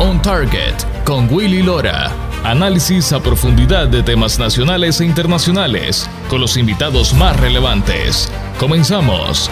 On Target con Willy Lora. Análisis a profundidad de temas nacionales e internacionales con los invitados más relevantes. Comenzamos.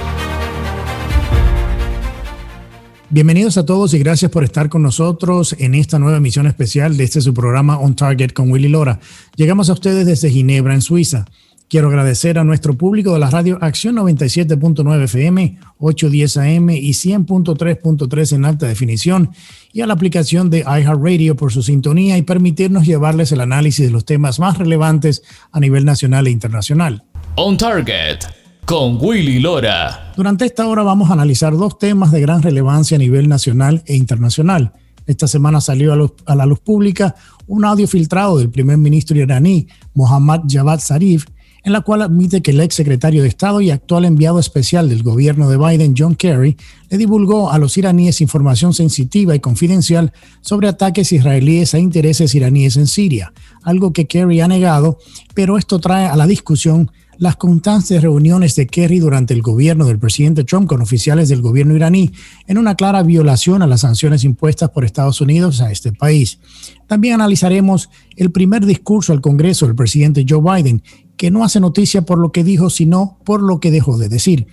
Bienvenidos a todos y gracias por estar con nosotros en esta nueva emisión especial de este su programa On Target con Willy Lora. Llegamos a ustedes desde Ginebra, en Suiza. Quiero agradecer a nuestro público de la radio Acción 97.9 FM, 810 AM y 100.3.3 en alta definición y a la aplicación de iHeartRadio por su sintonía y permitirnos llevarles el análisis de los temas más relevantes a nivel nacional e internacional. On Target con Willy Lora. Durante esta hora vamos a analizar dos temas de gran relevancia a nivel nacional e internacional. Esta semana salió a, la luz pública un audio filtrado del primer ministro iraní, Mohammad Javad Zarif, en la cual admite que el ex secretario de Estado y actual enviado especial del gobierno de Biden, John Kerry, le divulgó a los iraníes información sensitiva y confidencial sobre ataques israelíes a intereses iraníes en Siria, algo que Kerry ha negado, pero esto trae a la discusión las constantes reuniones de Kerry durante el gobierno del presidente Trump con oficiales del gobierno iraní en una clara violación a las sanciones impuestas por Estados Unidos a este país. También analizaremos el primer discurso al Congreso del presidente Joe Biden que no hace noticia por lo que dijo, sino por lo que dejó de decir.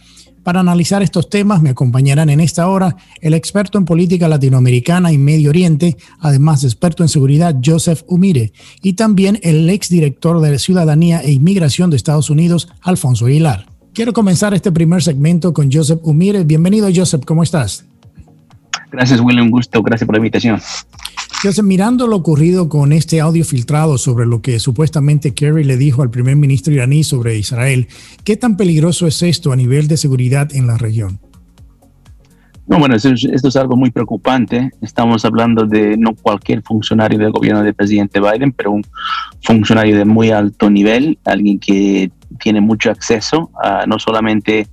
Para analizar estos temas me acompañarán en esta hora el experto en política latinoamericana y Medio Oriente, además de experto en seguridad Joseph Umire, y también el exdirector de Ciudadanía e Inmigración de Estados Unidos, Alfonso Aguilar. Quiero comenzar este primer segmento con Joseph Umire. Bienvenido, Joseph, ¿cómo estás? Gracias, William. Un gusto. Gracias por la invitación. Mirando lo ocurrido con este audio filtrado sobre lo que supuestamente Kerry le dijo al primer ministro iraní sobre Israel, ¿qué tan peligroso es esto a nivel de seguridad en la región? No, bueno, esto, es algo muy preocupante. Estamos hablando de no cualquier funcionario del gobierno del presidente Biden, pero un funcionario de muy alto nivel, alguien que tiene mucho acceso a, no solamente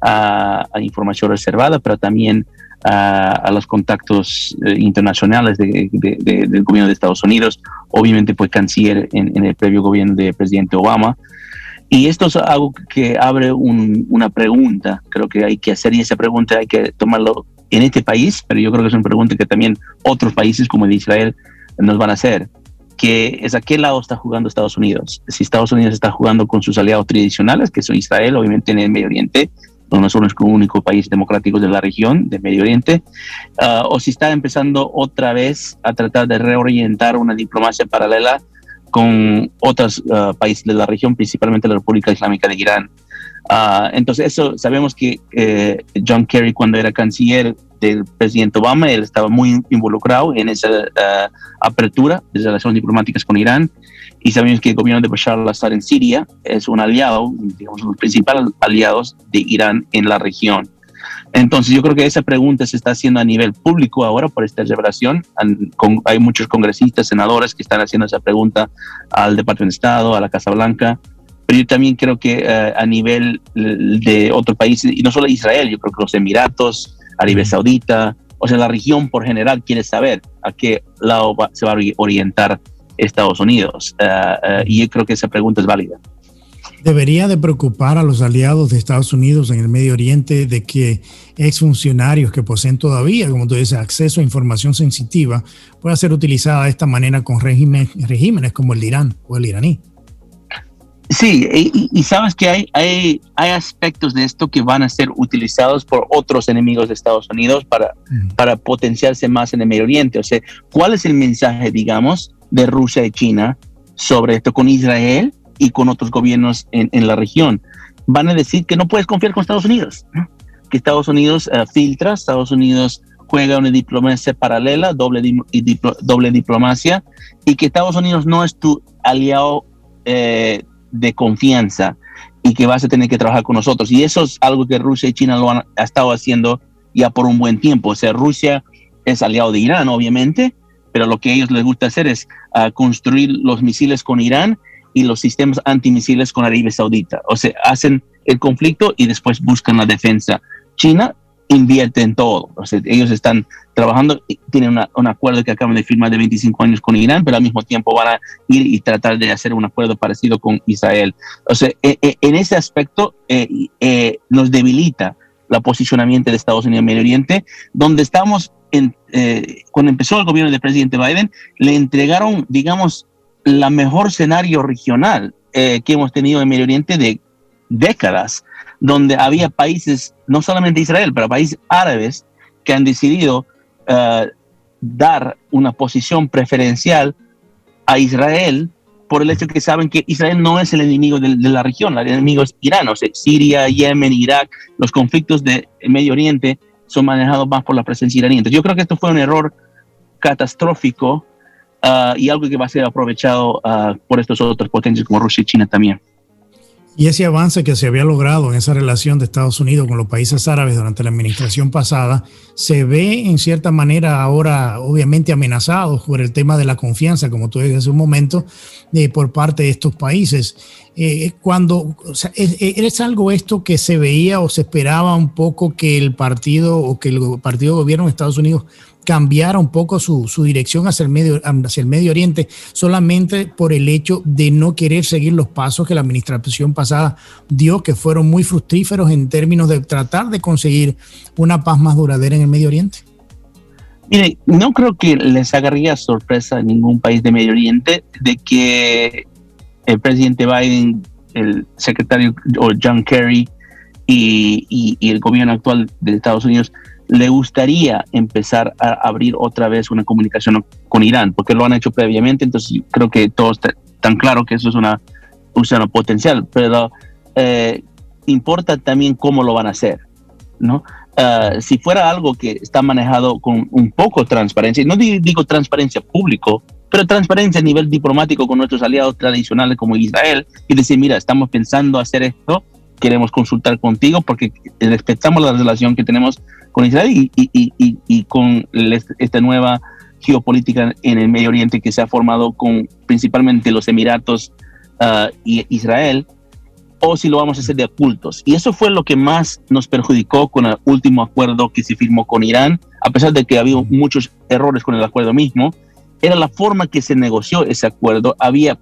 a, a información reservada, pero también a, los contactos eh, internacionales del gobierno de Estados Unidos, obviamente fue canciller en, el previo gobierno del presidente Obama. Y esto es algo que abre una pregunta, creo que hay que hacer y esa pregunta hay que tomarlo en este país, pero yo creo que es una pregunta que también otros países como el Israel nos van a hacer, que es a qué lado está jugando Estados Unidos. Si Estados Unidos está jugando con sus aliados tradicionales, que son Israel, obviamente en el Medio Oriente, no son los únicos países democráticos de la región, del Medio Oriente, ah, o si está empezando otra vez a tratar de reorientar una diplomacia paralela con otros ah, países de la región, principalmente la República Islámica de Irán. Ah, entonces, eso sabemos que eh, John Kerry, cuando era canciller del presidente Obama, él estaba muy involucrado en esa apertura de relaciones diplomáticas con Irán y sabemos que el gobierno de Bashar al-Assad en Siria es un aliado, digamos, los principales aliados de Irán en la región. Entonces yo creo que esa pregunta se está haciendo a nivel público ahora por esta revelación. Hay muchos congresistas, senadores que están haciendo esa pregunta al Departamento de Estado, a la Casa Blanca. Pero yo también creo que eh, a nivel de otros países, y no solo Israel, yo creo que los Emiratos, Arabia Saudita, o sea, la región por general quiere saber a qué lado se va a orientar Estados Unidos. Eh, eh, y yo creo que esa pregunta es válida. ¿Debería de preocupar a los aliados de Estados Unidos en el Medio Oriente de que exfuncionarios que poseen todavía, como tú dices, acceso a información sensitiva pueda ser utilizada de esta manera con regímenes, regímenes como el de Irán o el iraní? Sí, y, sabes que hay, hay, hay, aspectos de esto que van a ser utilizados por otros enemigos de Estados Unidos para, mm. para potenciarse más en el Medio Oriente. O sea, ¿cuál es el mensaje, digamos, de Rusia y China sobre esto con Israel y con otros gobiernos en, en la región. Van a decir que no puedes confiar con Estados Unidos, que Estados Unidos uh, filtra, Estados Unidos juega una diplomacia paralela, doble, doble diplomacia, y que Estados Unidos no es tu aliado eh, de confianza y que vas a tener que trabajar con nosotros. Y eso es algo que Rusia y China lo han estado haciendo ya por un buen tiempo. O sea, Rusia es aliado de Irán, obviamente, pero lo que a ellos les gusta hacer es uh, construir los misiles con Irán y los sistemas antimisiles con Arabia Saudita. O sea, hacen el conflicto y después buscan la defensa. China invierte en todo. O sea, ellos están trabajando, tienen un acuerdo que acaban de firmar de 25 años con Irán, pero al mismo tiempo van a ir y tratar de hacer un acuerdo parecido con Israel. O sea, e, e, en ese aspecto eh, eh, nos debilita el posicionamiento de Estados Unidos en Medio Oriente, donde estamos eh, cuando empezó el gobierno del presidente Biden, le entregaron, digamos, la mejor escenario regional eh, que hemos tenido en Medio Oriente de décadas, donde había países, no solamente Israel, pero países árabes que han decidido uh, dar una posición preferencial a Israel por el hecho que saben que Israel no es el enemigo de, la región, el enemigo es Irán, o sea, Siria, Yemen, Irak, los conflictos de Medio Oriente son manejados más por la presencia iraní. Entonces yo creo que esto fue un error catastrófico uh, y algo que va a ser aprovechado uh, por estos otros potencias como Rusia y China también. Y ese avance que se había logrado en esa relación de Estados Unidos con los países árabes durante la administración pasada se ve en cierta manera ahora obviamente amenazado por el tema de la confianza, como tú dices hace un momento, por parte de estos países. Eh, cuando ¿es, algo esto que se veía o se esperaba un poco que el partido o que el partido gobierno de Estados Unidos cambiara un poco su, dirección hacia el, medio, hacia el Medio Oriente solamente por el hecho de no querer seguir los pasos que la administración pasada dio, que fueron muy fructíferos en términos de tratar de conseguir una paz más duradera en el Medio Oriente? Mire, no creo que les agarría sorpresa a ningún país de Medio Oriente de que el presidente Biden, el secretario John Kerry y el gobierno actual de Estados Unidos le gustaría empezar a abrir otra vez una comunicación con Irán, porque lo han hecho previamente, entonces creo que todos están claro que eso es una, una potencial, pero eh, importa también cómo lo van a hacer, ¿no? Uh, si fuera algo que está manejado con un poco de transparencia, no digo transparencia público, pero transparencia a nivel diplomático con nuestros aliados tradicionales como Israel y decir, mira, estamos pensando hacer esto, queremos consultar contigo porque respetamos la relación que tenemos con Israel y, y, y, con esta nueva geopolítica en el Medio Oriente que se ha formado con principalmente los Emiratos uh, y Israel, o si lo vamos a hacer de ocultos. Y eso fue lo que más nos perjudicó con el último acuerdo que se firmó con Irán, a pesar de que había muchos errores con el acuerdo mismo, era la forma que se negoció ese acuerdo. Había,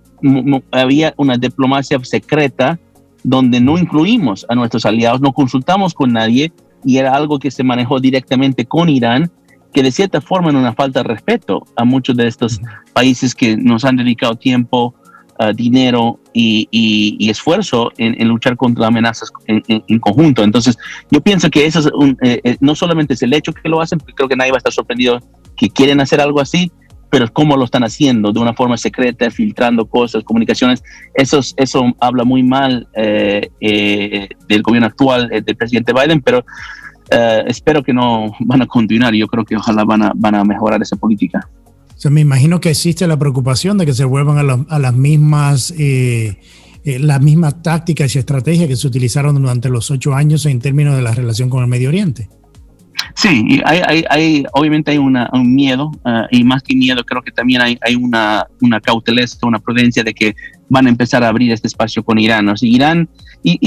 había una diplomacia secreta donde no incluimos a nuestros aliados, no consultamos con nadie y era algo que se manejó directamente con Irán, que de cierta forma era una falta de respeto a muchos de estos países que nos han dedicado tiempo, uh, dinero y, y, esfuerzo en, luchar contra amenazas en, conjunto. Entonces, yo pienso que eso es un, eh, eh, no solamente es el hecho que lo hacen, porque creo que nadie va a estar sorprendido que quieren hacer algo así, pero cómo lo están haciendo de una forma secreta, filtrando cosas, comunicaciones, eso, eso habla muy mal eh, eh, del gobierno actual, eh, del presidente Biden, pero espero que no van a continuar. Yo creo que ojalá van a, van a mejorar esa política. O me imagino que existe la preocupación de que se vuelvan a, a las mismas... las mismas tácticas y estrategias que se utilizaron durante los ocho años en términos de la relación con el Medio Oriente. Sí, hay, hay, obviamente hay una, un miedo, uh, y más que miedo, creo que también hay, hay una, una cauteleza, una prudencia de que van a empezar a abrir este espacio con Irán. O sea, Irán, y,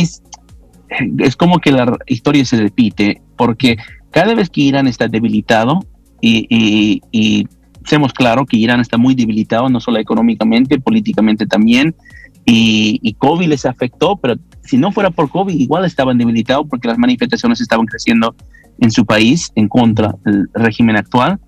es como que la historia se repite, porque cada vez que Irán está debilitado, y, y, y seamos claro que Irán está muy debilitado, no solo económicamente, políticamente también, y, y, COVID les afectó, pero si no fuera por COVID, igual estaban debilitados porque las manifestaciones estaban creciendo en su país en contra del régimen actual.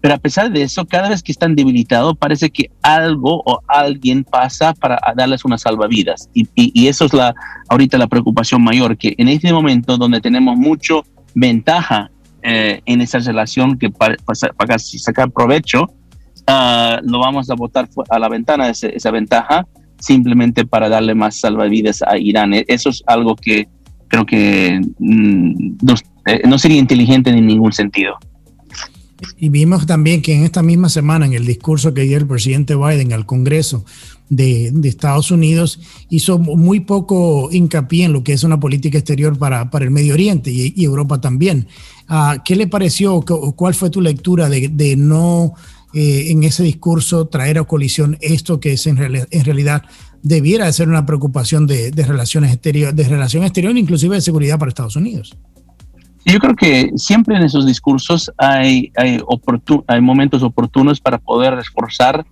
Pero a pesar de eso, cada vez que están debilitados, parece que algo o alguien pasa para darles una salvavidas. Y, y, eso es la, ahorita la preocupación mayor, que en este momento donde tenemos mucho ventaja eh, en esa relación, que para, para sacar provecho, uh, lo vamos a botar a la ventana, esa ventaja, simplemente para darle más salvavidas a Irán. E, eso es algo que creo que mm, eh, no sería inteligente en ningún sentido. Y vimos también que en esta misma semana, en el discurso que dio el presidente Biden al Congreso de, Estados Unidos, hizo muy poco hincapié en lo que es una política exterior para, para el Medio Oriente y, Europa también. Ah, ¿Qué le pareció o cuál fue tu lectura de, no eh, en ese discurso traer a colisión esto que es en, en realidad debiera ser una preocupación de, relaciones exteriores, de relación exterior, inclusive de seguridad para Estados Unidos. Yo creo que siempre en esos discursos hay, hay, hay momentos oportunos para poder reforzar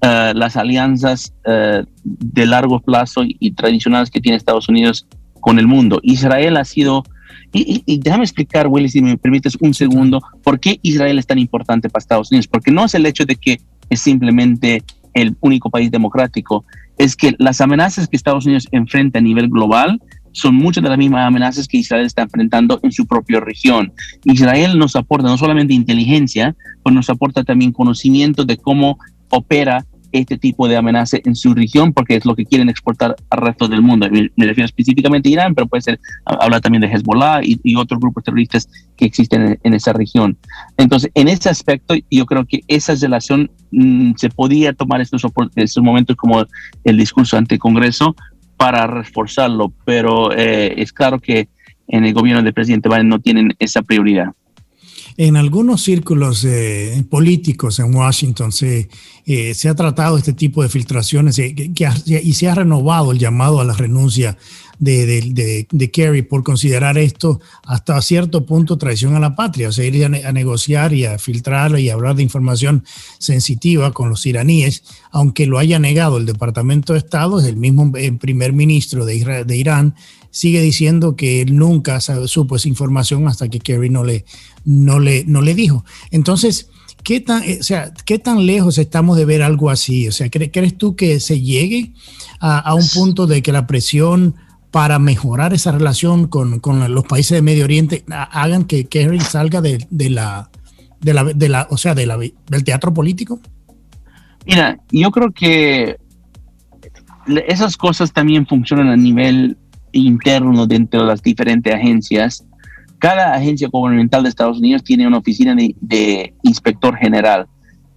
eh, las alianzas eh, de largo plazo y, tradicionales que tiene Estados Unidos con el mundo. Israel ha sido, y, déjame explicar, Willy, si me permites un segundo, por qué Israel es tan importante para Estados Unidos. Porque no es el hecho de que es simplemente el único país democrático, es que las amenazas que Estados Unidos enfrenta a nivel global son muchas de las mismas amenazas que Israel está enfrentando en su propia región. Israel nos aporta no solamente inteligencia, pero nos aporta también conocimiento de cómo opera este tipo de amenaza en su región porque es lo que quieren exportar al resto del mundo. Me, refiero específicamente a Irán, pero puede ser, habla también de Hezbollah y, otros grupos terroristas que existen en, esa región. Entonces, en ese aspecto, yo creo que esa relación mm, se podía tomar estos, estos momentos como el discurso ante Congreso para reforzarlo, pero eh, es claro que en el gobierno del presidente Biden no tienen esa prioridad. En algunos círculos eh, políticos en Washington se, eh, se, ha tratado este tipo de filtraciones eh, y se ha renovado el llamado a la renuncia de, de, de, Kerry por considerar esto hasta cierto punto traición a la patria, o sea, ir a, negociar y a filtrar y hablar de información sensitiva con los iraníes, aunque lo haya negado el Departamento de Estado, es el mismo primer ministro de, de Irán, sigue diciendo que él nunca supo esa información hasta que Kerry no le, no le, no le dijo. Entonces, ¿qué tan, eh, o sea, ¿qué tan lejos estamos de ver algo así? O sea, ¿crees tú que se llegue a, un punto de que la presión para mejorar esa relación con, los países de Medio Oriente hagan que Kerry salga de, la, de la, de la, o sea, de la, del teatro político? Mira, yo creo que esas cosas también funcionan a nivel interno dentro de las diferentes agencias. Cada agencia gubernamental de Estados Unidos tiene una oficina de, inspector general,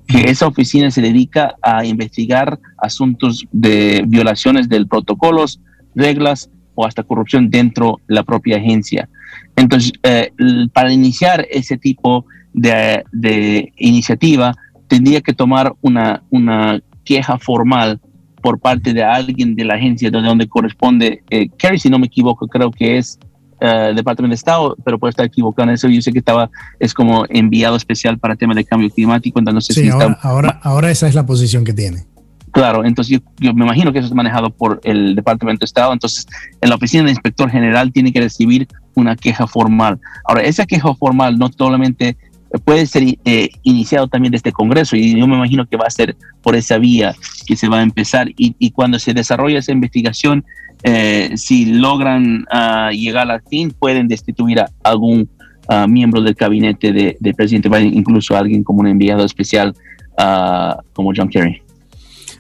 que esa oficina se dedica a investigar asuntos de violaciones del protocolos, reglas o hasta corrupción dentro de la propia agencia. Entonces, eh, para iniciar ese tipo de, de, iniciativa, tendría que tomar una, una queja formal por parte de alguien de la agencia de donde corresponde. Eh, Kerry, si no me equivoco, creo que es eh, Departamento de Estado, pero puede estar equivocado en eso. Yo sé que estaba, es como enviado especial para el tema de cambio climático. Entonces sí, ahora, ahora, esa es la posición que tiene. Claro, entonces yo, me imagino que eso es manejado por el Departamento de Estado. Entonces, en la oficina del inspector general tiene que recibir una queja formal. Ahora, esa queja formal no solamente puede ser eh, iniciado también desde Congreso y yo me imagino que va a ser por esa vía que se va a empezar y, cuando se desarrolla esa investigación, eh, si logran uh, llegar al fin, pueden destituir a algún uh, miembro del gabinete del de presidente Biden, incluso alguien como un enviado especial uh, como John Kerry.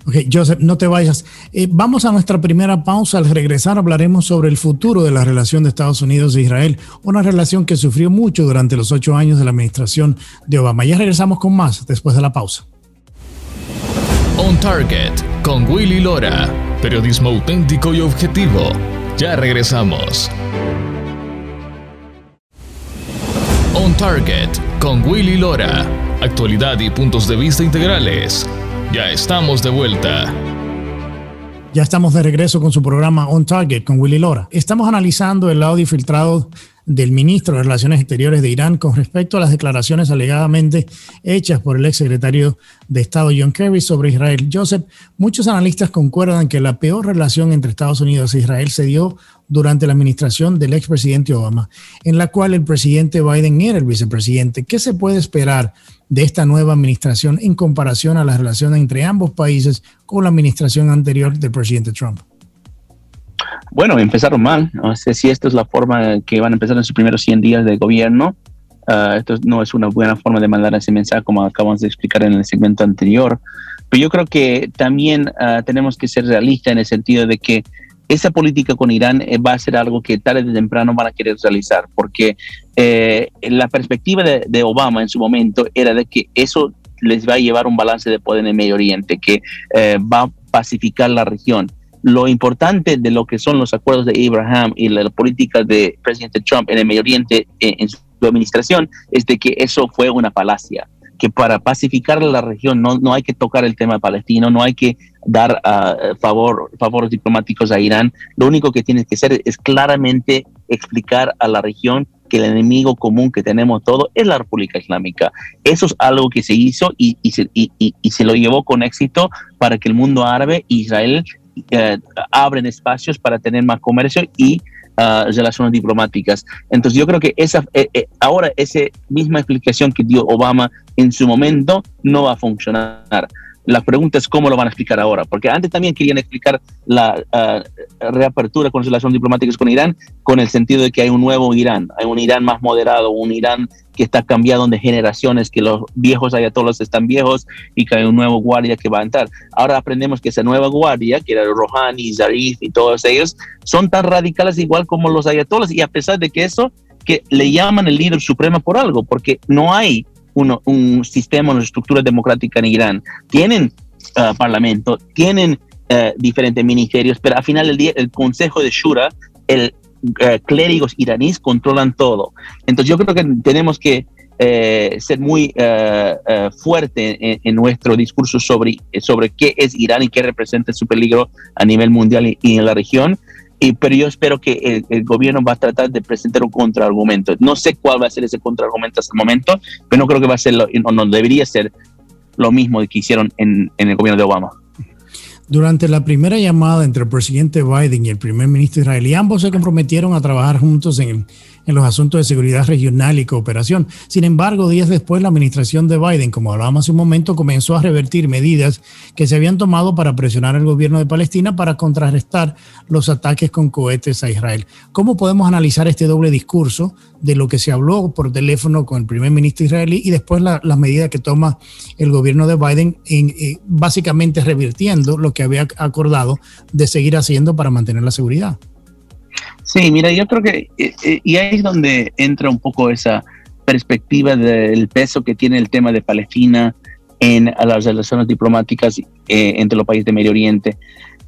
Ok, Joseph, no te vayas. Eh, vamos a nuestra primera pausa. Al regresar hablaremos sobre el futuro de la relación de Estados Unidos e Israel, una relación que sufrió mucho durante los ocho años de la administración de Obama. Ya regresamos con más después de la pausa. On Target con Willy Lora, periodismo auténtico y objetivo. Ya regresamos. On Target con Willy Lora, actualidad y puntos de vista integrales ya estamos de vuelta. Ya estamos de regreso con su programa On Target con Willy Lora. Estamos analizando el audio filtrado del ministro de Relaciones Exteriores de Irán con respecto a las declaraciones alegadamente hechas por el exsecretario de Estado John Kerry sobre Israel. Joseph, muchos analistas concuerdan que la peor relación entre Estados Unidos e Israel se dio durante la administración del expresidente Obama, en la cual el presidente Biden era el vicepresidente. ¿Qué se puede esperar de esta nueva administración en comparación a la relación entre ambos países con la administración anterior del presidente Trump? Bueno, empezaron mal. No sé si esta es la forma que van a empezar en sus primeros 100 días de gobierno. Ah, esto no es una buena forma de mandar ese mensaje, como acabamos de explicar en el segmento anterior. Pero yo creo que también uh, tenemos que ser realistas en el sentido de que esa política con Irán eh, va a ser algo que tarde o temprano van a querer realizar, porque eh, la perspectiva de, de, Obama en su momento era de que eso les va a llevar un balance de poder en el Medio Oriente, que eh, va a pacificar la región lo importante de lo que son los acuerdos de Abraham y la política de presidente Trump en el Medio Oriente eh, en, su administración es de que eso fue una falacia que para pacificar la región no, no hay que tocar el tema palestino, no hay que dar uh, favor, favores diplomáticos a Irán. Lo único que tiene que hacer es claramente explicar a la región que el enemigo común que tenemos todos es la República Islámica. Eso es algo que se hizo y, y, se, y, y, se, lo llevó con éxito para que el mundo árabe, Israel, eh, abren espacios para tener más comercio y uh, relaciones diplomáticas. Entonces yo creo que esa, eh, eh, ahora esa misma explicación que dio Obama en su momento no va a funcionar. La pregunta es cómo lo van a explicar ahora, porque antes también querían explicar la uh, reapertura con relaciones diplomáticas con Irán con el sentido de que hay un nuevo Irán, hay un Irán más moderado, un Irán que está cambiando de generaciones, que los viejos ayatolas están viejos y que hay un nuevo guardia que va a entrar. Ahora aprendemos que esa nueva guardia, que era Rouhani, Zarif y todos ellos, son tan radicales igual como los ayatolas y a pesar de que eso, que le llaman el líder supremo por algo, porque no hay un sistema, una estructura democrática en Irán. Tienen uh, parlamento, tienen uh, diferentes ministerios, pero al final del día el Consejo de Shura, el uh, clérigos iraníes controlan todo. Entonces yo creo que tenemos que ser muy fuerte en, nuestro discurso sobre, sobre qué es Irán y qué representa su peligro a nivel mundial y en la región. Pero yo espero que el, gobierno va a tratar de presentar un contraargumento. No sé cuál va a ser ese contraargumento hasta el momento, pero no creo que va a ser, lo, no debería ser lo mismo que hicieron en, en el gobierno de Obama. Durante la primera llamada entre el presidente Biden y el primer ministro israelí, ambos se comprometieron a trabajar juntos en, en, los asuntos de seguridad regional y cooperación. Sin embargo, días después, la administración de Biden, como hablábamos hace un momento, comenzó a revertir medidas que se habían tomado para presionar al gobierno de Palestina para contrarrestar los ataques con cohetes a Israel. ¿Cómo podemos analizar este doble discurso de lo que se habló por teléfono con el primer ministro israelí y después las la medidas que toma el gobierno de Biden en eh, básicamente revirtiendo lo que había acordado de seguir haciendo para mantener la seguridad. Sí, mira, yo creo que, eh, eh, y ahí es donde entra un poco esa perspectiva del peso que tiene el tema de Palestina en las relaciones diplomáticas eh, entre los países de Medio Oriente.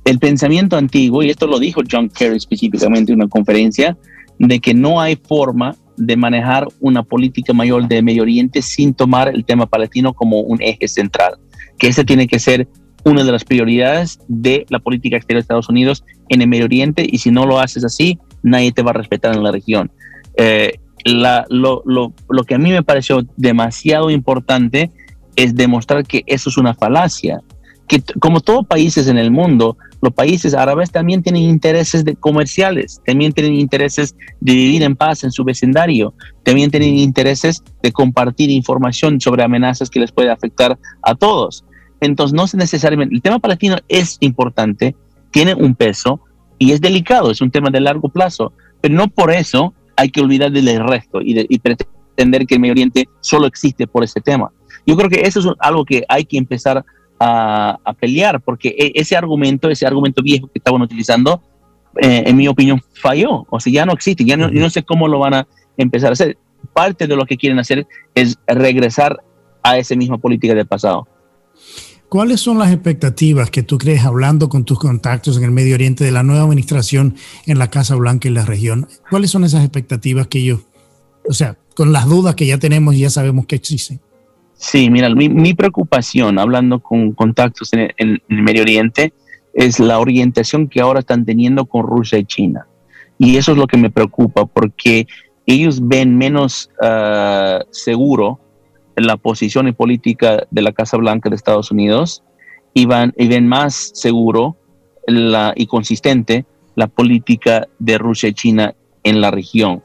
El pensamiento antiguo, y esto lo dijo John Kerry específicamente en una conferencia, de que no hay forma de manejar una política mayor de Medio Oriente sin tomar el tema palestino como un eje central, que ese tiene que ser una de las prioridades de la política exterior de Estados Unidos en el Medio Oriente y si no lo haces así, nadie te va a respetar en la región. Eh, lo, que a mí me pareció demasiado importante es demostrar que eso es una falacia, que como todos países en el mundo, los países árabes también tienen intereses comerciales, también tienen intereses de vivir en paz en su vecindario, también tienen intereses de compartir información sobre amenazas que les puede afectar a todos. Entonces, no es necesariamente, el tema palestino es importante, tiene un peso y es delicado, es un tema de largo plazo, pero no por eso hay que olvidar del resto y, de, y pretender que el Medio Oriente solo existe por ese tema. Yo creo que eso es algo que hay que empezar a, a pelear, porque e, ese argumento, ese argumento viejo que estaban utilizando, eh, en mi opinión, falló. O sea, ya no existe, ya no, no sé cómo lo van a empezar a hacer. Parte de lo que quieren hacer es regresar a esa misma política del pasado. ¿Cuáles son las expectativas que tú crees, hablando con tus contactos en el Medio Oriente, de la nueva administración en la Casa Blanca y la región? ¿Cuáles son esas expectativas que ellos, o sea, con las dudas que ya tenemos y ya sabemos que existen? Sí, mira, mi, mi preocupación, hablando con contactos en el, Medio Oriente, es la orientación que ahora están teniendo con Rusia y China. Y eso es lo que me preocupa, porque ellos ven menos uh, seguro la posición y política de la Casa Blanca de Estados Unidos y, van, y ven más seguro y consistente la política de Rusia y China en la región.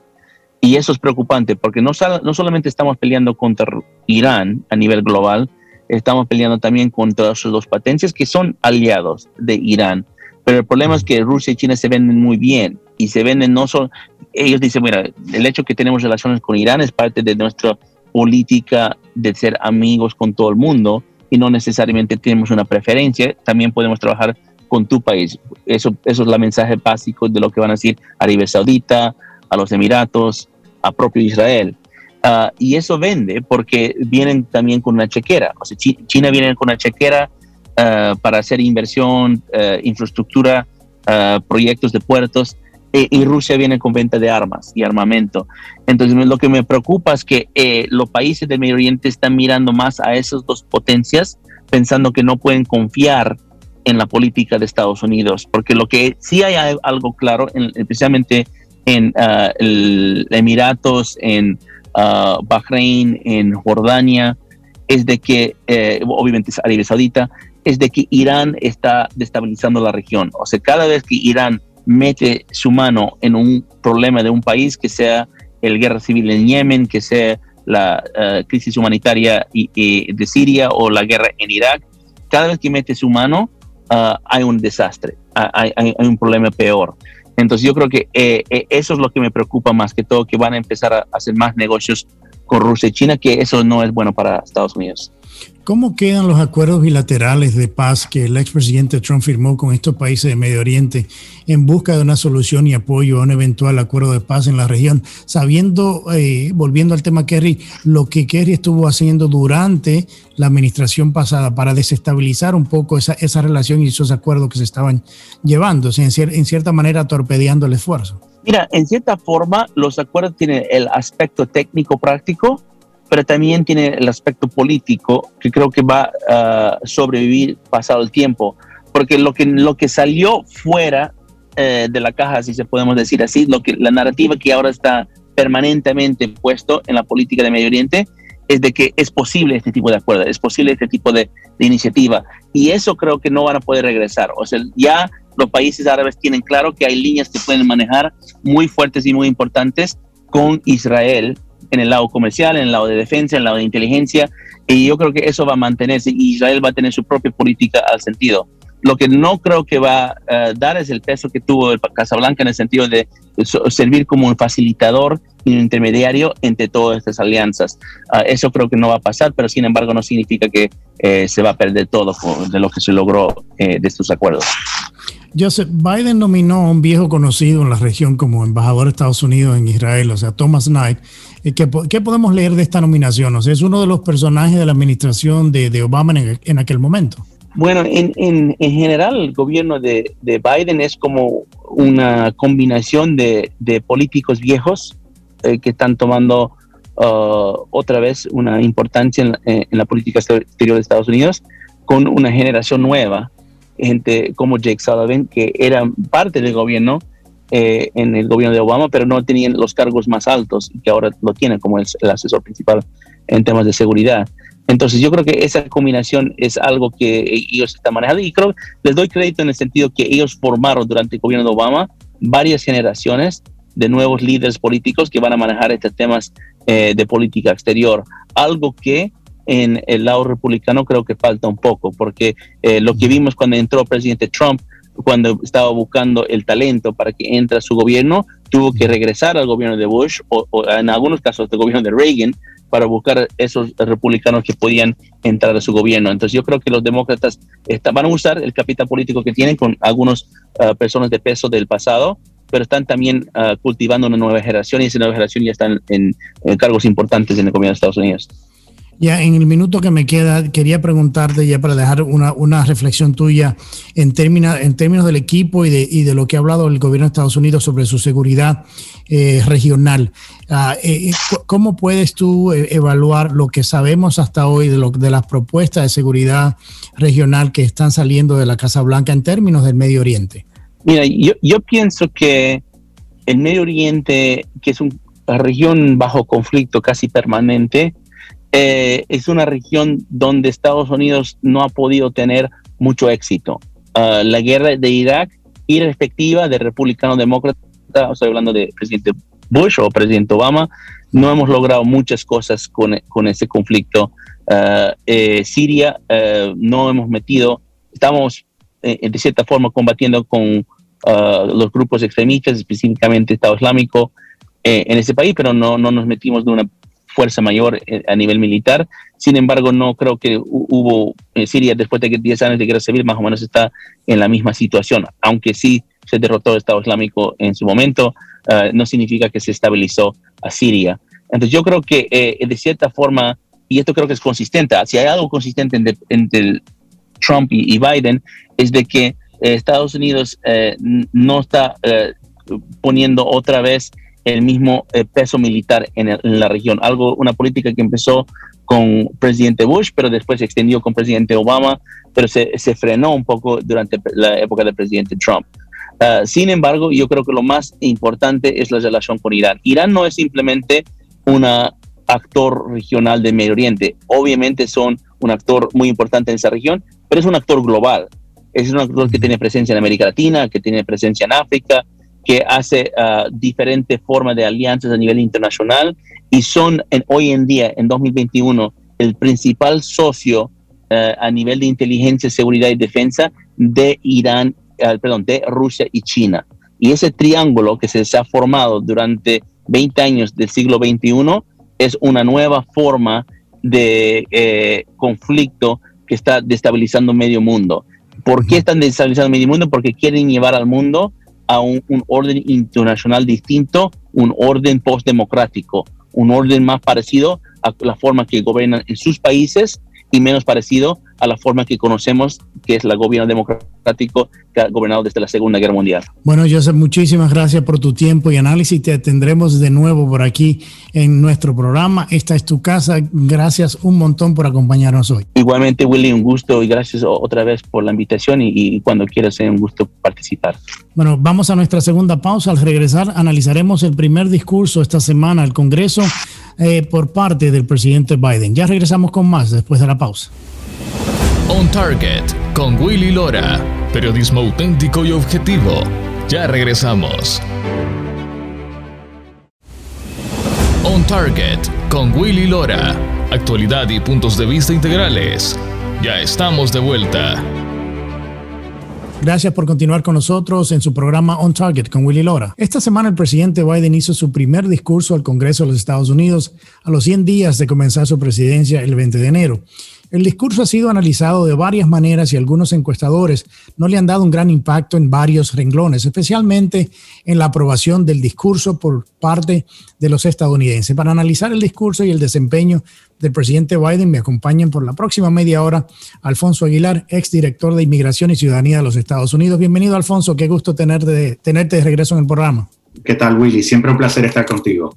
Y eso es preocupante porque no, no solamente estamos peleando contra Irán a nivel global, estamos peleando también contra esos dos potencias que son aliados de Irán. Pero el problema es que Rusia y China se venden muy bien y se venden no solo, ellos dicen, mira, el hecho que tenemos relaciones con Irán es parte de nuestra política de ser amigos con todo el mundo y no necesariamente tenemos una preferencia, también podemos trabajar con tu país. Eso, eso es el mensaje básico de lo que van a decir Arabia Saudita, a los Emiratos, a propio Israel. Uh, y eso vende porque vienen también con una chequera. O sea, China viene con una chequera uh, para hacer inversión, uh, infraestructura, proyectos de puertos y Rusia viene con venta de armas y armamento. Entonces, lo que me preocupa es que eh, los países del Medio Oriente están mirando más a esas dos potencias, pensando que no pueden confiar en la política de Estados Unidos, porque lo que sí hay algo claro, en, especialmente en uh, el Emiratos, en uh, Bahrein, en Jordania, es de que, eh, obviamente es Arabia Saudita, es de que Irán está destabilizando la región. O sea, cada vez que Irán mete su mano en un problema de un país, que sea el guerra civil en Yemen, que sea la eh, crisis humanitaria de Siria o la guerra en Irak, cada vez que mete su mano ah, hay un desastre, hay, un problema peor. Entonces yo creo que eh, eso es lo que me preocupa más que todo, que van a empezar a hacer más negocios con Rusia y China, que eso no es bueno para Estados Unidos. ¿Cómo quedan los acuerdos bilaterales de paz que el expresidente Trump firmó con estos países de Medio Oriente en busca de una solución y apoyo a un eventual acuerdo de paz en la región? Sabiendo, eh, volviendo al tema Kerry, lo que Kerry estuvo haciendo durante la administración pasada para desestabilizar un poco esa, esa relación y esos acuerdos que se estaban llevando, en, en cierta manera torpedeando el esfuerzo. Mira, en cierta forma los acuerdos tienen el aspecto técnico práctico pero también tiene el aspecto político que creo que va a sobrevivir pasado el tiempo, porque lo que, lo que salió fuera eh, de la caja, si se podemos decir así, lo que, la narrativa que ahora está permanentemente puesto en la política de Medio Oriente es de que es posible este tipo de acuerdo, es posible este tipo de, de iniciativa, y eso creo que no van a poder regresar. O sea, ya los países árabes tienen claro que hay líneas que pueden manejar muy fuertes y muy importantes con Israel en el lado comercial, en el lado de defensa, en el lado de inteligencia, y yo creo que eso va a mantenerse y Israel va a tener su propia política al sentido. Lo que no creo que va a eh, dar es el peso que tuvo el Casablanca en el sentido de servir como un facilitador y un intermediario entre todas estas alianzas. Ah, eso creo que no va a pasar, pero sin embargo no significa que eh, se va a perder todo de lo que se logró eh, de estos acuerdos. Joseph, Biden nominó a un viejo conocido en la región como embajador de Estados Unidos en Israel, o sea, Thomas Knight. ¿Qué, qué podemos leer de esta nominación? O sea, es uno de los personajes de la administración de, de Obama en, en, aquel momento. Bueno, en, en, en general el gobierno de, de, Biden es como una combinación de, de políticos viejos eh, que están tomando uh, otra vez una importancia en, la política exterior de Estados Unidos con una generación nueva gente como Jake Sullivan, que eran parte del gobierno eh, en el gobierno de Obama, pero no tenían los cargos más altos y que ahora lo tienen como el, asesor principal en temas de seguridad. Entonces yo creo que esa combinación es algo que ellos están manejando y creo les doy crédito en el sentido que ellos formaron durante el gobierno de Obama varias generaciones de nuevos líderes políticos que van a manejar estos temas eh, de política exterior, algo que en el lado republicano creo que falta un poco, porque eh, lo que vimos cuando entró el presidente Trump, cuando estaba buscando el talento para que entre a su gobierno, tuvo que regresar al gobierno de Bush o, en algunos casos del gobierno de Reagan para buscar esos republicanos que podían entrar a su gobierno. Entonces yo creo que los demócratas van a usar el capital político que tienen con algunas ah, personas de peso del pasado, pero están también ah, cultivando una nueva generación y esa nueva generación ya están en, en cargos importantes en el gobierno de Estados Unidos. Ya en el minuto que me queda, quería preguntarte ya para dejar una, una reflexión tuya en, términos, en términos del equipo y de, y de, lo que ha hablado el gobierno de Estados Unidos sobre su seguridad eh, regional. Ah, eh, eh, ¿Cómo puedes tú evaluar lo que sabemos hasta hoy de, lo, de las propuestas de seguridad regional que están saliendo de la Casa Blanca en términos del Medio Oriente? Mira, yo, yo pienso que el Medio Oriente, que es una región bajo conflicto casi permanente, eh, es una región donde Estados Unidos no ha podido tener mucho éxito. Ah, la guerra de Irak, irrespectiva de republicano-demócrata, estoy hablando de presidente Bush o presidente Obama, no hemos logrado muchas cosas con, con ese conflicto. Ah, eh, Siria eh, no hemos metido, estamos de cierta forma combatiendo con ah, los grupos extremistas, específicamente Estado Islámico, en ese país, pero no, no nos metimos de una fuerza mayor eh, a nivel militar. Sin embargo, no creo que hubo en Siria, después de 10 años de guerra civil, más o menos está en la misma situación, aunque sí se derrotó el Estado Islámico en su momento, eh, no significa que se estabilizó a Siria. Entonces yo creo que eh, de cierta forma, y esto creo que es consistente, si hay algo consistente entre, Trump y, Biden, es de que Estados Unidos no está poniendo otra vez el mismo eh, peso militar en, la región. Algo, una política que empezó con presidente Bush, pero después se extendió con presidente Obama, pero se, se frenó un poco durante la época del presidente Trump. Ah, sin embargo, yo creo que lo más importante es la relación con Irán. Irán no es simplemente un actor regional de Medio Oriente. Obviamente son un actor muy importante en esa región, pero es un actor global. es un actor que tiene presencia en América Latina, que tiene presencia en África, que hace uh, diferentes formas de alianzas a nivel internacional y son en, hoy en día, en 2021, el principal socio uh, a nivel de inteligencia, seguridad y defensa de Irán, uh, perdón, de Rusia y China. Y ese triángulo que se, ha formado durante 20 años del siglo XXI es una nueva forma de eh, conflicto que está destabilizando medio mundo. ¿Por qué están destabilizando medio mundo? Porque quieren llevar al mundo a un, orden internacional distinto, un orden postdemocrático, un orden más parecido a la forma que gobiernan en sus países y menos parecido a la forma que conocemos, que es la gobierno democrático que ha gobernado desde la Segunda Guerra Mundial. Bueno, Joseph, muchísimas gracias por tu tiempo y análisis. Te tendremos de nuevo por aquí en nuestro programa. Esta es tu casa. Gracias un montón por acompañarnos hoy. Igualmente, Willy, un gusto y gracias otra vez por la invitación y, y cuando quieras, sea un gusto participar. Bueno, vamos a nuestra segunda pausa. Al regresar, analizaremos el primer discurso esta semana al Congreso eh, por parte del presidente Biden. Ya regresamos con más después de la pausa. On Target con Willy Lora. Periodismo auténtico y objetivo. Ya regresamos. On Target con Willy Lora. Actualidad y puntos de vista integrales. Ya estamos de vuelta. Gracias por continuar con nosotros en su programa On Target con Willy Lora. Esta semana el presidente Biden hizo su primer discurso al Congreso de los Estados Unidos a los 100 días de comenzar su presidencia el 20 de enero. El discurso ha sido analizado de varias maneras y algunos encuestadores no le han dado un gran impacto en varios renglones, especialmente en la aprobación del discurso por parte de los estadounidenses. Para analizar el discurso y el desempeño del presidente Biden me acompañan por la próxima media hora Alfonso Aguilar, exdirector de Inmigración y Ciudadanía de los Estados Unidos. Bienvenido, Alfonso. Qué gusto tenerte de, tenerte de regreso en el programa. ¿Qué tal, Willy? Siempre un placer estar contigo.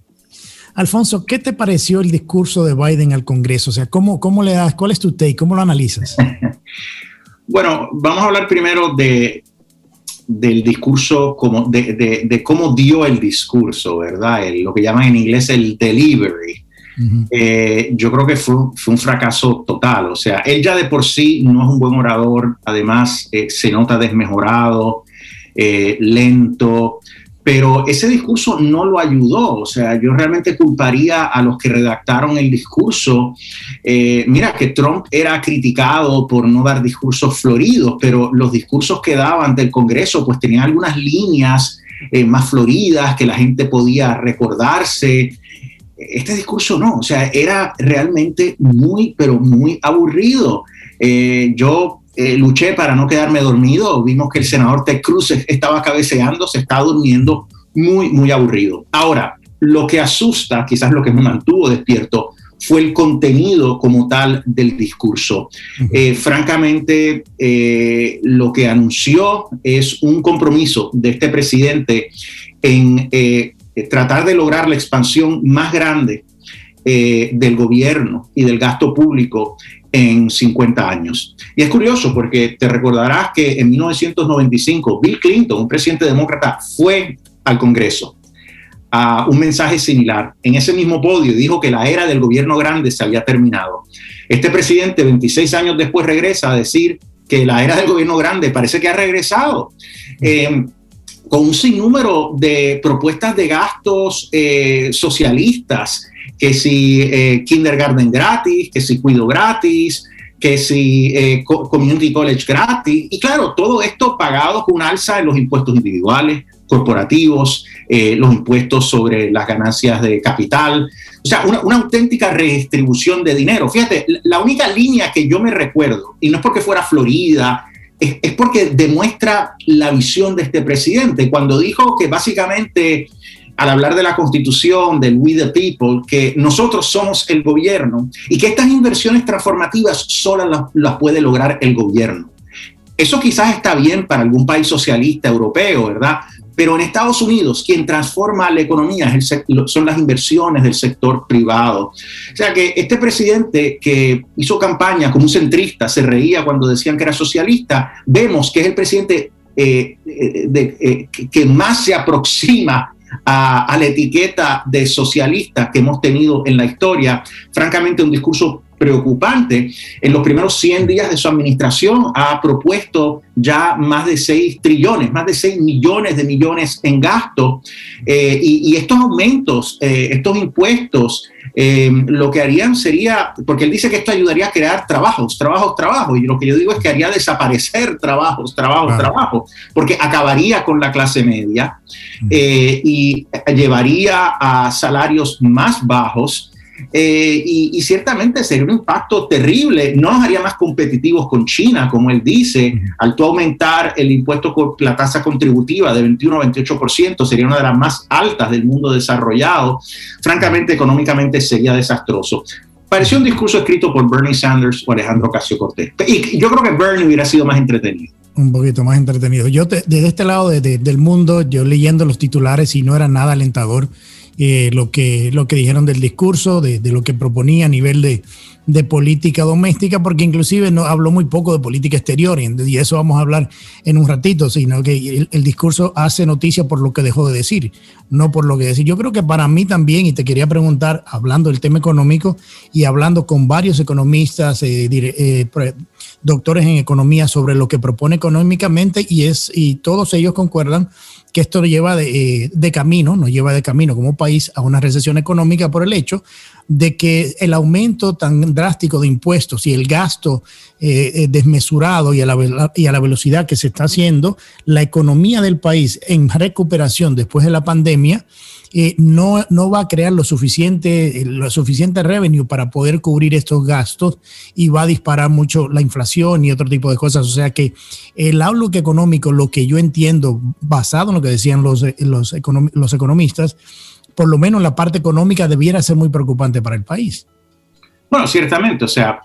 Alfonso, ¿qué te pareció el discurso de Biden al Congreso? O sea, ¿cómo, cómo le das, cuál es tu take? ¿Cómo lo analizas? bueno, vamos a hablar primero de, del discurso, como de, cómo dio el discurso, ¿verdad? lo que llaman en inglés el delivery. Eh, yo creo que fue, un fracaso total. O sea, él ya de por sí no es un buen orador, además eh, se nota desmejorado, eh, lento pero ese discurso no lo ayudó. O sea, yo realmente culparía a los que redactaron el discurso. Eh, mira, que Trump era criticado por no dar discursos floridos, pero los discursos que daba ante el Congreso pues tenían algunas líneas eh, más floridas que la gente podía recordarse. Este discurso no, o sea, era realmente muy, pero muy aburrido. Eh, yo eh, luché para no quedarme dormido. Vimos que el senador Ted Cruz estaba cabeceando, se estaba durmiendo muy, muy aburrido. Ahora, lo que asusta, quizás lo que me mantuvo despierto, fue el contenido como tal del discurso. Eh, francamente, eh, lo que anunció es un compromiso de este presidente en tratar de lograr la expansión más grande del gobierno y del gasto público en 50 años. Y es curioso porque te recordarás que en 1995 Bill Clinton, un presidente demócrata, fue al Congreso a un mensaje similar en ese mismo podio dijo que la era del gobierno grande se había terminado. Este presidente 26 años después regresa a decir que la era del gobierno grande parece que ha regresado. Eh, con un sinnúmero de propuestas de gastos eh, socialistas que si eh, kindergarten gratis, que si cuido gratis, que si eh, community college gratis. Y claro, todo esto pagado con un alza en los impuestos individuales, corporativos, eh, los impuestos sobre las ganancias de capital. O sea, una, una, auténtica redistribución de dinero. Fíjate, la única línea que yo me recuerdo, y no es porque fuera Florida, es, es porque demuestra la visión de este presidente, cuando dijo que básicamente al hablar de la constitución, del We the People, que nosotros somos el gobierno y que estas inversiones transformativas solo las, puede lograr el gobierno. Eso quizás está bien para algún país socialista europeo, ¿verdad? Pero en Estados Unidos, quien transforma la economía son las inversiones del sector privado. O sea que este presidente que hizo campaña como un centrista, se reía cuando decían que era socialista, vemos que es el presidente eh, eh, eh, que más se aproxima a, la etiqueta de socialista que hemos tenido en la historia, francamente un discurso preocupante. En los primeros 100 días de su administración ha propuesto ya más de 6 trillones, más de 6 millones de millones en gasto. Eh, y, estos aumentos, eh, estos impuestos, eh, lo que harían sería, porque él dice que esto ayudaría a crear trabajos, trabajos, trabajos. Y lo que yo digo es que haría desaparecer trabajos, trabajos, trabajos, porque acabaría con la clase media y llevaría a salarios más bajos eh, y, ciertamente sería un impacto terrible. No nos haría más competitivos con China, como él dice, al tú aumentar el impuesto, la tasa contributiva de 21 a 28%, sería una de las más altas del mundo desarrollado. Francamente, económicamente sería desastroso. Pareció un discurso escrito por Bernie Sanders o Alejandro Casio Cortés. Y yo creo que Bernie hubiera sido más entretenido un poquito más entretenido. Yo desde este lado del mundo, yo leyendo los titulares y no era nada alentador. Eh, lo, que, lo que dijeron del discurso, de, lo que proponía a nivel de, política doméstica, porque inclusive no habló muy poco de política exterior, y, eso vamos a hablar en un ratito, sino que el, discurso hace noticia por lo que dejó de decir, no por lo que decir. Yo creo que para mí también, y te quería preguntar, hablando del tema económico y hablando con varios economistas, eh, eh, doctores en economía sobre lo que propone económicamente, y, es, y todos ellos concuerdan que esto lleva de, de, camino, nos lleva de camino como país a una recesión económica por el hecho de que el aumento tan drástico de impuestos y el gasto eh, eh, desmesurado y a, la, velocidad que se está haciendo, la economía del país en recuperación después de la pandemia, eh, no, va a crear lo suficiente, lo suficiente revenue para poder cubrir estos gastos y va a disparar mucho la inflación y otro tipo de cosas. O sea que el outlook económico, lo que yo entiendo, basado en lo que decían los economistas, por lo menos la parte económica debiera ser muy preocupante para el país. Bueno, ciertamente, o sea,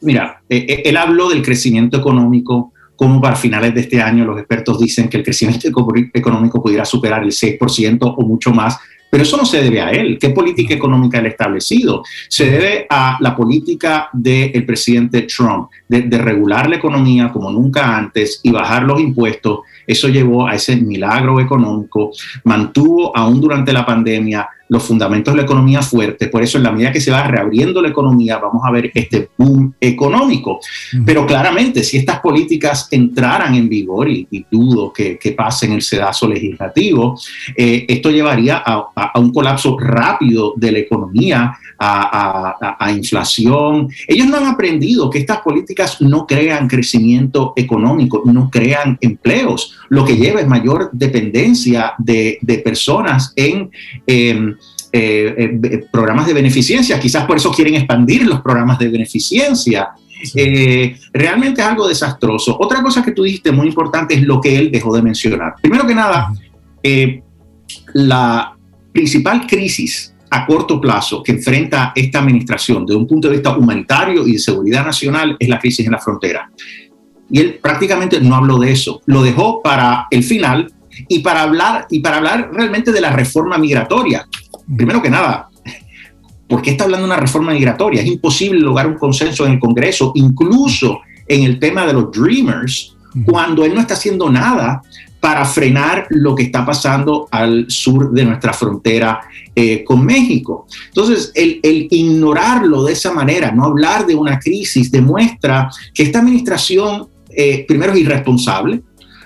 mira, eh, eh, él habló del crecimiento económico, como para finales de este año los expertos dicen que el crecimiento económico pudiera superar el 6% o mucho más, pero eso no se debe a él. ¿Qué política económica él ha establecido? Se debe a la política del presidente Trump de, de, regular la economía como nunca antes y bajar los impuestos. Eso llevó a ese milagro económico, mantuvo aún durante la pandemia los fundamentos de la economía fuerte. Por eso, en la medida que se va reabriendo la economía, vamos a ver este boom económico. Pero claramente, si estas políticas entraran en vigor, y, dudo que, que, pase en el sedazo legislativo, eh, esto llevaría a, un colapso rápido de la economía, a, a, inflación. Ellos no han aprendido que estas políticas no crean crecimiento económico, no crean empleos. Lo que lleva es mayor dependencia de, de personas en... Em, eh, eh, programas de beneficencia, quizás por eso quieren expandir los programas de beneficencia. Eh, realmente es algo desastroso. Otra cosa que tú dijiste muy importante es lo que él dejó de mencionar. Primero que nada, la principal crisis a corto plazo que enfrenta esta administración desde un punto de vista humanitario y de seguridad nacional es la crisis en la frontera. Y él prácticamente no habló de eso, lo dejó para el final y para hablar y para hablar realmente de la reforma migratoria, primero que nada, ¿por qué está hablando de una reforma migratoria? Es imposible lograr un consenso en el Congreso, incluso en el tema de los Dreamers, cuando él no está haciendo nada para frenar lo que está pasando al sur de nuestra frontera eh, con México. Entonces, el, ignorarlo de esa manera, no hablar de una crisis, demuestra que esta administración, eh, primero, es irresponsable,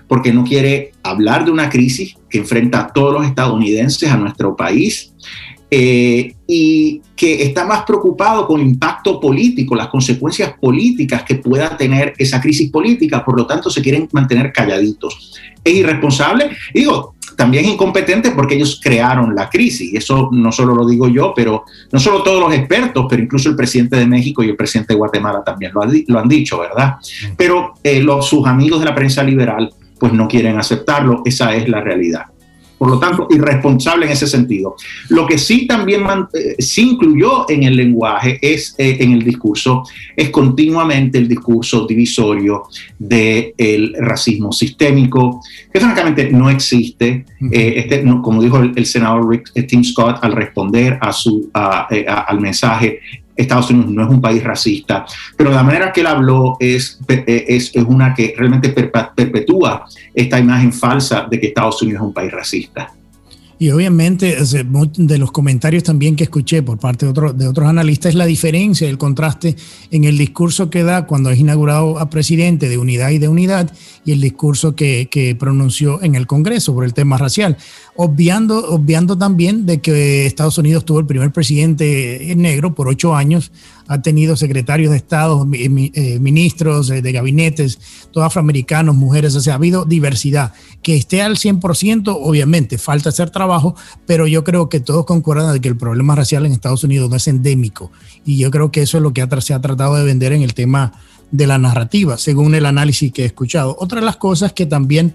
porque no quiere hablar de una crisis que enfrenta a todos los estadounidenses, a nuestro país, eh, y que está más preocupado con el impacto político, las consecuencias políticas que pueda tener esa crisis política, por lo tanto se quieren mantener calladitos. Es irresponsable, digo, también incompetente porque ellos crearon la crisis, eso no solo lo digo yo, pero no solo todos los expertos, pero incluso el presidente de México y el presidente de Guatemala también lo, han dicho, ¿verdad? Pero eh, los, sus amigos de la prensa liberal pues no quieren aceptarlo, esa es la realidad. Por lo tanto, irresponsable en ese sentido. Lo que sí también eh, se incluyó en el lenguaje, es eh, en el discurso, es continuamente el discurso divisorio del racismo sistémico, que francamente no existe. Eh, este, como dijo el, senador Rick, Tim Scott al responder a su, al mensaje, Estados Unidos no es un país racista, pero la manera que él habló es, es, es una que realmente perpetúa esta imagen falsa de que Estados Unidos es un país racista. Y obviamente de los comentarios también que escuché por parte de, otros analistas es la diferencia, el contraste en el discurso que da cuando es inaugurado a presidente de unidad y de unidad y el discurso que, que pronunció en el Congreso por el tema racial, obviando, obviando también de que Estados Unidos tuvo el primer presidente negro por ocho años ha tenido secretarios de Estado, eh, ministros de gabinetes, todos afroamericanos, mujeres, o sea, ha habido diversidad. Que esté al 100%, obviamente, falta hacer trabajo, pero yo creo que todos concuerdan de que el problema racial en Estados Unidos no es endémico. Y yo creo que eso es lo que se ha tratado de vender en el tema de la narrativa, según el análisis que he escuchado. Otra de las cosas que también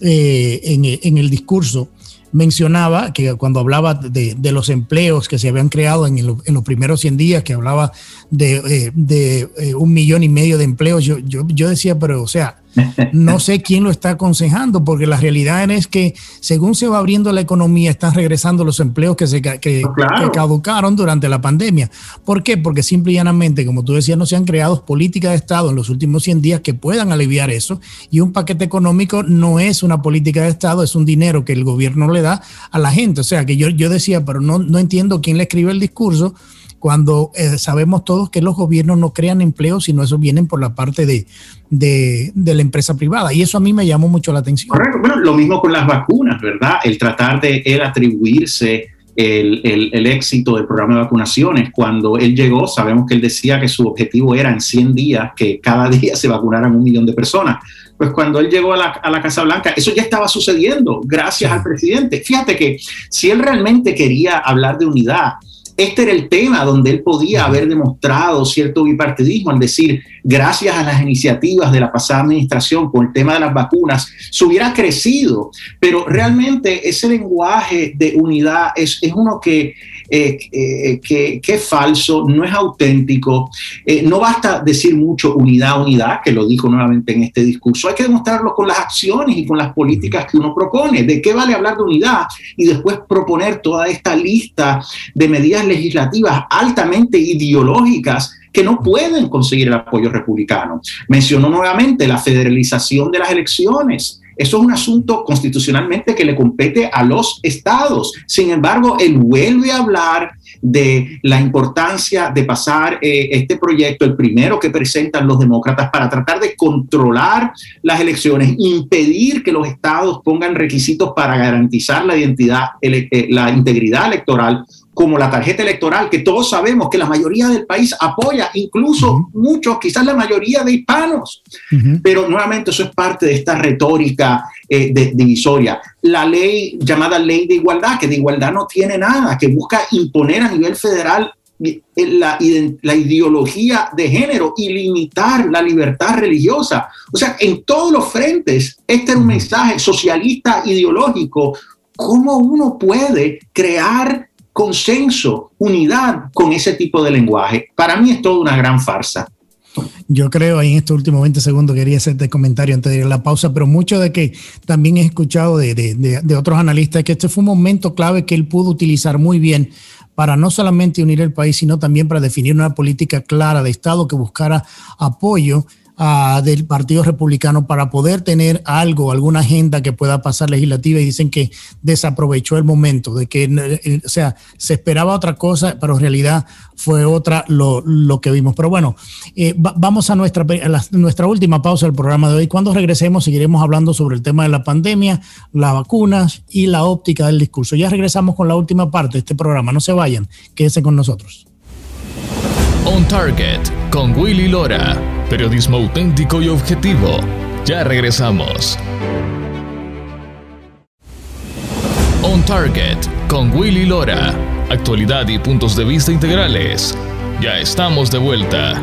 eh, en el discurso mencionaba que cuando hablaba de, los empleos que se habían creado en, los primeros 100 días, que hablaba de, eh, eh, un millón y medio de empleos, yo, yo, yo decía, pero o sea, no sé quién lo está aconsejando, porque la realidad es que según se va abriendo la economía, están regresando los empleos que se que, caducaron durante la pandemia. ¿Por qué? Porque simple y llanamente, como tú decías, no se han creado políticas de Estado en los últimos 100 días que puedan aliviar eso. Y un paquete económico no es una política de Estado, es un dinero que el gobierno le da a la gente. O sea, que yo, yo decía, pero no, no entiendo quién le escribe el discurso cuando eh, sabemos todos que los gobiernos no crean empleo, sino eso vienen por la parte de, de, la empresa privada. Y eso a mí me llamó mucho la atención. Correcto. Bueno, lo mismo con las vacunas, ¿verdad? El tratar de él atribuirse el, el, éxito del programa de vacunaciones. Cuando él llegó, sabemos que él decía que su objetivo era en 100 días que cada día se vacunaran un millón de personas. Pues cuando él llegó a la, a la Casa Blanca, eso ya estaba sucediendo gracias al presidente. Fíjate que si él realmente quería hablar de unidad, este era el tema donde él podía haber demostrado cierto bipartidismo, al decir, gracias a las iniciativas de la pasada administración con el tema de las vacunas, se hubiera crecido. Pero realmente ese lenguaje de unidad es, es uno que eh, eh, que, es falso, no es auténtico. Eh, no basta decir mucho unidad, unidad, que lo dijo nuevamente en este discurso. Hay que demostrarlo con las acciones y con las políticas que uno propone. ¿De qué vale hablar de unidad y después proponer toda esta lista de medidas legislativas altamente ideológicas? que no pueden conseguir el apoyo republicano. Mencionó nuevamente la federalización de las elecciones, eso es un asunto constitucionalmente que le compete a los estados. Sin embargo, él vuelve a hablar de la importancia de pasar eh, este proyecto, el primero que presentan los demócratas, para tratar de controlar las elecciones, impedir que los estados pongan requisitos para garantizar la identidad, eh, la integridad electoral como la tarjeta electoral, que todos sabemos que la mayoría del país apoya, incluso muchos, quizás la mayoría de hispanos. Pero nuevamente eso es parte de esta retórica eh, divisoria. La ley llamada ley de igualdad, que de igualdad no tiene nada, que busca imponer a nivel federal eh, la, la, ideología de género y limitar la libertad religiosa. O sea, en todos los frentes, este es un mensaje socialista ideológico. ¿Cómo uno puede crear consenso, unidad con ese tipo de lenguaje. Para mí es toda una gran farsa. Yo creo, ahí en estos últimos 20 segundos quería hacerte comentario antes de la pausa, pero mucho de que también he escuchado de, de, otros analistas que este fue un momento clave que él pudo utilizar muy bien para no solamente unir el país, sino también para definir una política clara de Estado que buscara apoyo del Partido Republicano para poder tener algo, alguna agenda que pueda pasar legislativa y dicen que desaprovechó el momento, de que, eh, o sea, se esperaba otra cosa, pero en realidad fue otra lo, que vimos. Pero bueno, eh, vamos a nuestra, nuestra última pausa del programa de hoy. Cuando regresemos seguiremos hablando sobre el tema de la pandemia, las vacunas y la óptica del discurso. Ya regresamos con la última parte de este programa. No se vayan, quédense con nosotros. On Target con Willy Lora. Periodismo auténtico y objetivo. Ya regresamos. On Target con Willy Lora. Actualidad y puntos de vista integrales. Ya estamos de vuelta.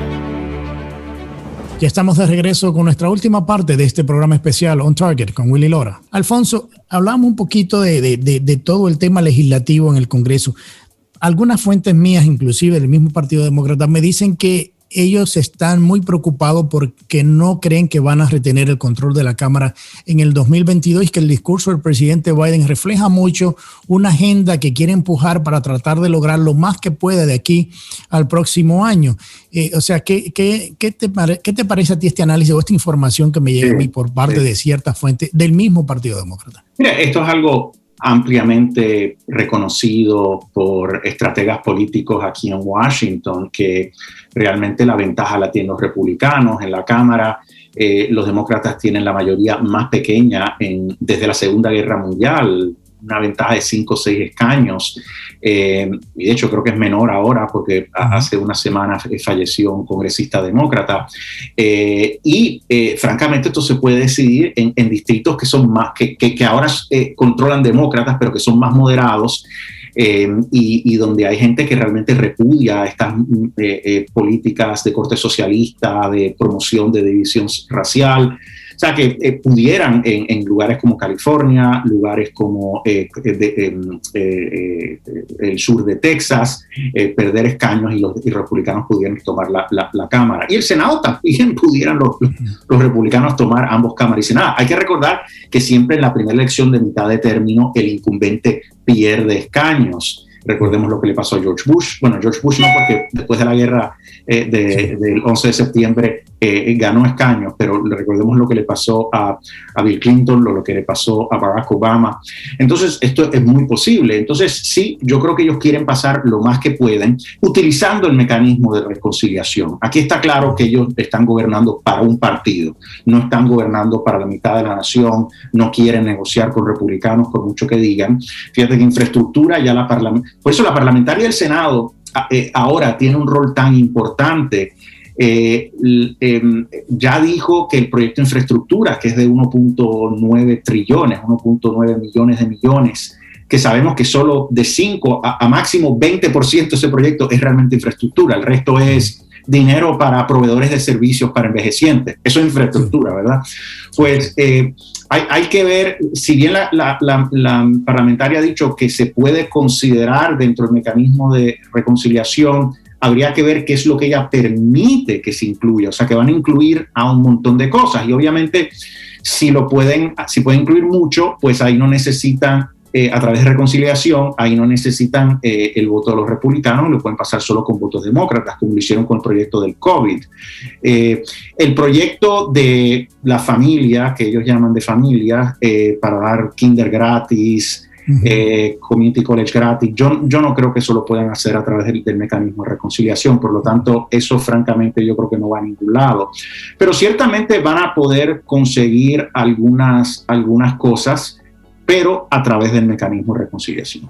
Ya estamos de regreso con nuestra última parte de este programa especial On Target con Willy Lora. Alfonso, hablamos un poquito de, de, todo el tema legislativo en el Congreso algunas fuentes mías, inclusive del mismo Partido Demócrata, me dicen que ellos están muy preocupados porque no creen que van a retener el control de la Cámara en el 2022 y que el discurso del presidente Biden refleja mucho una agenda que quiere empujar para tratar de lograr lo más que puede de aquí al próximo año. Eh, o sea, ¿qué, qué, qué, te ¿qué te parece a ti este análisis o esta información que me llega a mí por parte de ciertas fuentes del mismo Partido Demócrata? Mira, esto es algo ampliamente reconocido por estrategas políticos aquí en Washington, que realmente la ventaja la tienen los republicanos en la Cámara. Eh, los demócratas tienen la mayoría más pequeña en, desde la Segunda Guerra Mundial, una ventaja de 5 o 6 escaños. Eh, y de hecho creo que es menor ahora porque hace una semana falleció un congresista demócrata. Eh, y eh, francamente esto se puede decidir en, distritos que son más, que, que, ahora controlan demócratas, pero que son más moderados. y, donde hay gente que realmente repudia estas políticas de corte socialista, de promoción de división racial, o sea, que eh, pudieran en, lugares como California, lugares como eh, em, eh, el sur de Texas, perder escaños y los, republicanos pudieran tomar la, Cámara. Y el Senado también pudieran los, los republicanos tomar ambos cámaras y Senado. Hay que recordar que siempre en la primera elección de mitad de término el incumbente pierde escaños. Recordemos lo que le pasó a George Bush. Bueno, George Bush no, porque después de la guerra del 11 de septiembre eh, ganó escaños, pero recordemos lo que le pasó a, a, Bill Clinton, lo, lo que le pasó a Barack Obama. Entonces, esto es muy posible. Entonces, sí, yo creo que ellos quieren pasar lo más que pueden utilizando el mecanismo de reconciliación. Aquí está claro que ellos están gobernando para un partido, no están gobernando para la mitad de la nación, no quieren negociar con republicanos por mucho que digan. Fíjate que infraestructura ya la por eso la parlamentaria del Senado eh, ahora tiene un rol tan importante. Eh, em, ya dijo que el proyecto de infraestructura, que es de 1.9 trillones, 1.9 millones de millones, que sabemos que solo de 5 a, máximo 20% de ese proyecto es realmente infraestructura, el resto es dinero para proveedores de servicios para envejecientes. Eso es infraestructura, ¿verdad? Pues eh, hay, hay, que ver, si bien la, la, la, parlamentaria ha dicho que se puede considerar dentro del mecanismo de reconciliación habría que ver qué es lo que ella permite que se incluya, o sea, que van a incluir a un montón de cosas y obviamente si lo pueden, si pueden incluir mucho, pues ahí no necesitan eh, a través de reconciliación, ahí no necesitan eh, el voto de los republicanos, lo pueden pasar solo con votos demócratas, como lo hicieron con el proyecto del COVID. Eh, el proyecto de la familia, que ellos llaman de familia, para dar kinder gratis, community college gratis. Yo, yo no creo que eso lo puedan hacer a través del, mecanismo de reconciliación, por lo tanto, eso francamente yo creo que no va a ningún lado. Pero ciertamente van a poder conseguir algunas, algunas cosas, pero a través del mecanismo de reconciliación.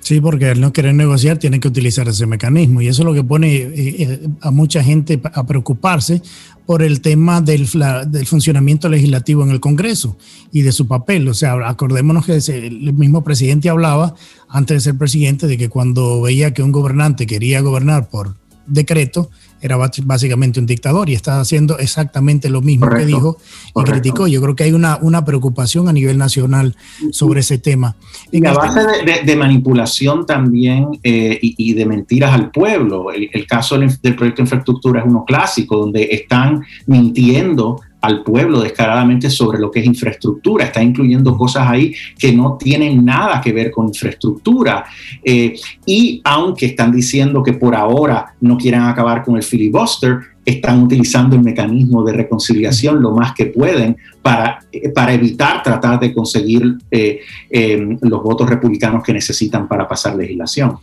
Sí, porque al no querer negociar tienen que utilizar ese mecanismo y eso es lo que pone eh, eh, a mucha gente a preocuparse por el tema del, del, funcionamiento legislativo en el Congreso y de su papel. O sea, acordémonos que el mismo presidente hablaba antes de ser presidente de que cuando veía que un gobernante quería gobernar por decreto, era básicamente un dictador y está haciendo exactamente lo mismo que dijo y criticó. Yo creo que hay una, una preocupación a nivel nacional sobre ese tema. Y a base de, manipulación también eh, y, de mentiras al pueblo. El, el caso del, del, proyecto de infraestructura es uno clásico, donde están mintiendo al pueblo descaradamente sobre lo que es infraestructura. Está incluyendo cosas ahí que no tienen nada que ver con infraestructura. Eh, y aunque están diciendo que por ahora no quieren acabar con el filibuster, están utilizando el mecanismo de reconciliación lo más que pueden para, eh, para evitar tratar de conseguir eh, los votos republicanos que necesitan para pasar legislación.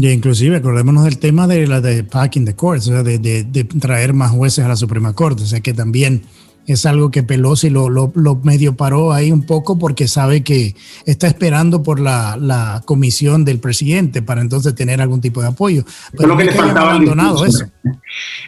Y inclusive acordémonos del tema de la de packing the courts, o sea, de, de, traer más jueces a la Suprema Corte, o sea que también es algo que Pelosi lo, lo, medio paró ahí un poco porque sabe que está esperando por la, comisión del presidente para entonces tener algún tipo de apoyo. Pero es lo que le faltaba abandonado eso.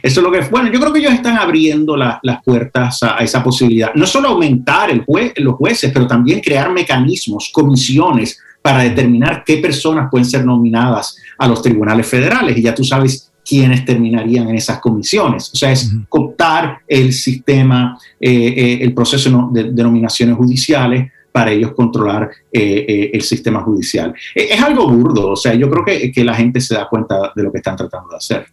Eso es lo que, bueno, yo creo que ellos están abriendo las puertas a, esa posibilidad. No solo aumentar el juez, los jueces, pero también crear mecanismos, comisiones para determinar qué personas pueden ser nominadas a los tribunales federales. Y ya tú sabes quienes terminarían en esas comisiones. O sea, es cooptar el sistema, eh, eh, el proceso de, nominaciones judiciales para ellos controlar eh, el sistema judicial. Es, algo burdo, o sea, yo creo que, que la gente se da cuenta de lo que están tratando de hacer.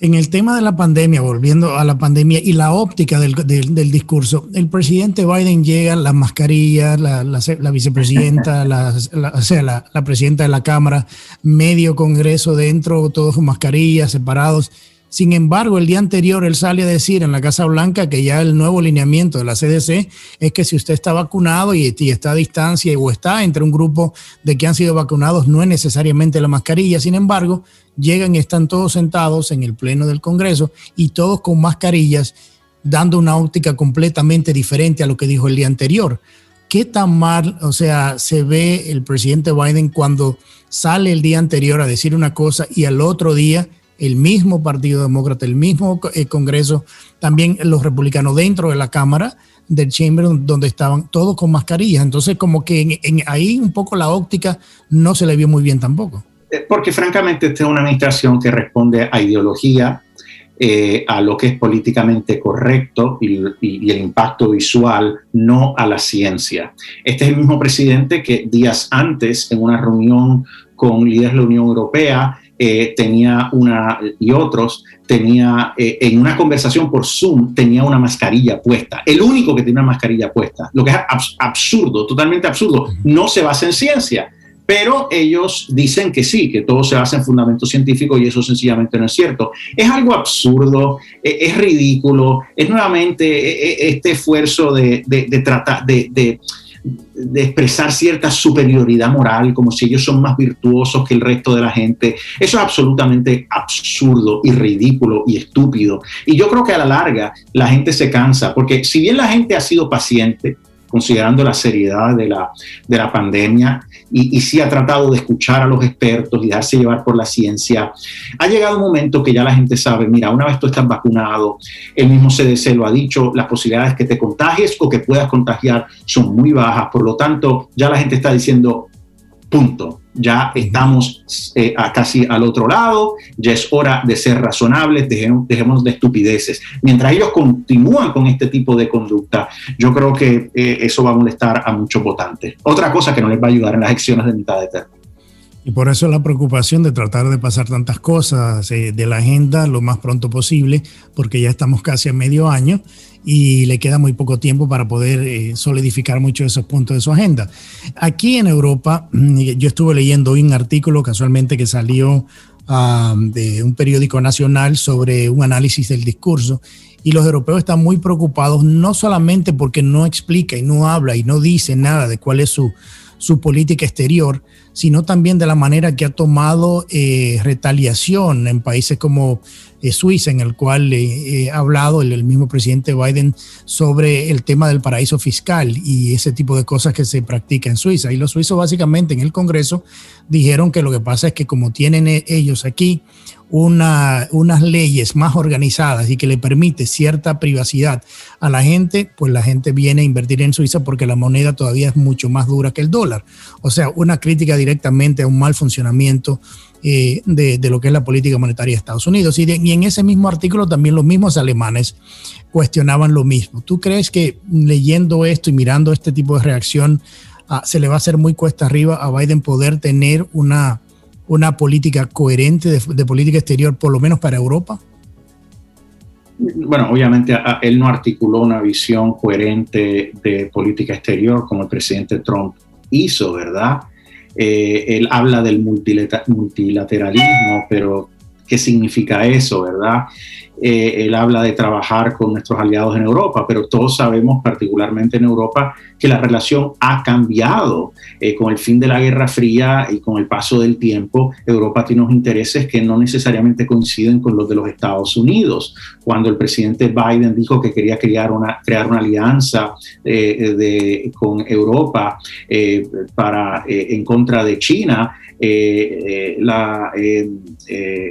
En el tema de la pandemia, volviendo a la pandemia y la óptica del, del, discurso, el presidente Biden llega, la mascarilla, la, la, vicepresidenta, la, o sea, la, presidenta de la Cámara, medio Congreso dentro, todos con mascarillas, separados. Sin embargo, el día anterior él sale a decir en la Casa Blanca que ya el nuevo lineamiento de la CDC es que si usted está vacunado y, está a distancia o está entre un grupo de que han sido vacunados, no es necesariamente la mascarilla. Sin embargo, llegan y están todos sentados en el pleno del Congreso y todos con mascarillas, dando una óptica completamente diferente a lo que dijo el día anterior. ¿Qué tan mal, o sea, se ve el presidente Biden cuando sale el día anterior a decir una cosa y al otro día el mismo Partido Demócrata, el mismo eh, Congreso, también los republicanos dentro de la Cámara del Chamber, donde estaban todos con mascarillas. Entonces, como que ahí un poco la óptica no se le vio muy bien tampoco. Eh, porque francamente esta es una administración que responde a ideología, eh, a lo que es políticamente correcto y, el impacto visual, no a la ciencia. Este es el mismo presidente que días antes, en una reunión con líderes de la Unión Europea, eh, tenía una, y otros, tenía eh, en una conversación por Zoom, tenía una mascarilla puesta. El único que tiene una mascarilla puesta, lo que es absurdo, totalmente absurdo. No se basa en ciencia, pero ellos dicen que sí, que todo se basa en fundamentos científicos y eso sencillamente no es cierto. Es algo absurdo, e, es, ridículo, es nuevamente e, e, este esfuerzo de, tratar de expresar cierta superioridad moral, como si ellos son más virtuosos que el resto de la gente. Eso es absolutamente absurdo y ridículo y estúpido. Y yo creo que a la larga la gente se cansa, porque si bien la gente ha sido paciente, considerando la seriedad de la, de la pandemia y, y ha tratado de escuchar a los expertos y darse llevar por la ciencia. Ha llegado un momento que ya la gente sabe, mira, una vez tú estás vacunado, el mismo CDC lo ha dicho, las posibilidades que te contagies o que puedas contagiar son muy bajas, por lo tanto ya la gente está diciendo, punto, ya estamos eh, casi al otro lado, ya es hora de ser razonables, dejemos, de estupideces. Mientras ellos continúan con este tipo de conducta, yo creo que eh, eso va a molestar a muchos votantes. Otra cosa que no les va a ayudar en las elecciones de mitad de término. Y por eso la preocupación de tratar de pasar tantas cosas eh, de la agenda lo más pronto posible, porque ya estamos casi a medio año y le queda muy poco tiempo para poder eh, solidificar muchos de esos puntos de su agenda. Aquí en Europa, mm, yo estuve leyendo hoy un artículo casualmente que salió ah, de un periódico nacional sobre un análisis del discurso y los europeos están muy preocupados no solamente porque no explica y no habla y no dice nada de cuál es su, su política exterior, sino también de la manera que ha tomado eh, retaliación en países como eh, Suiza, en el cual eh, ha hablado el, mismo presidente Biden sobre el tema del paraíso fiscal y ese tipo de cosas que se practica en Suiza. Y los suizos básicamente en el Congreso dijeron que lo que pasa es que como tienen ellos aquí una, unas leyes más organizadas y que le permite cierta privacidad a la gente, pues la gente viene a invertir en Suiza porque la moneda todavía es mucho más dura que el dólar. O sea, una crítica directamente a un mal funcionamiento eh, de, lo que es la política monetaria de Estados Unidos. Y, en ese mismo artículo también los mismos alemanes cuestionaban lo mismo. ¿Tú crees que leyendo esto y mirando este tipo de reacción ah, se le va a hacer muy cuesta arriba a Biden poder tener una una política coherente de, política exterior, por lo menos para Europa? Bueno, obviamente él no articuló una visión coherente de política exterior como el presidente Trump hizo, ¿verdad? Eh, él habla del multilateralismo, pero ¿qué significa eso, verdad? Eh, él habla de trabajar con nuestros aliados en Europa, pero todos sabemos, particularmente en Europa, que la relación ha cambiado eh, con el fin de la Guerra Fría y con el paso del tiempo. Europa tiene unos intereses que no necesariamente coinciden con los de los Estados Unidos. Cuando el presidente Biden dijo que quería crear una, crear una alianza eh, con Europa para, en contra de China, la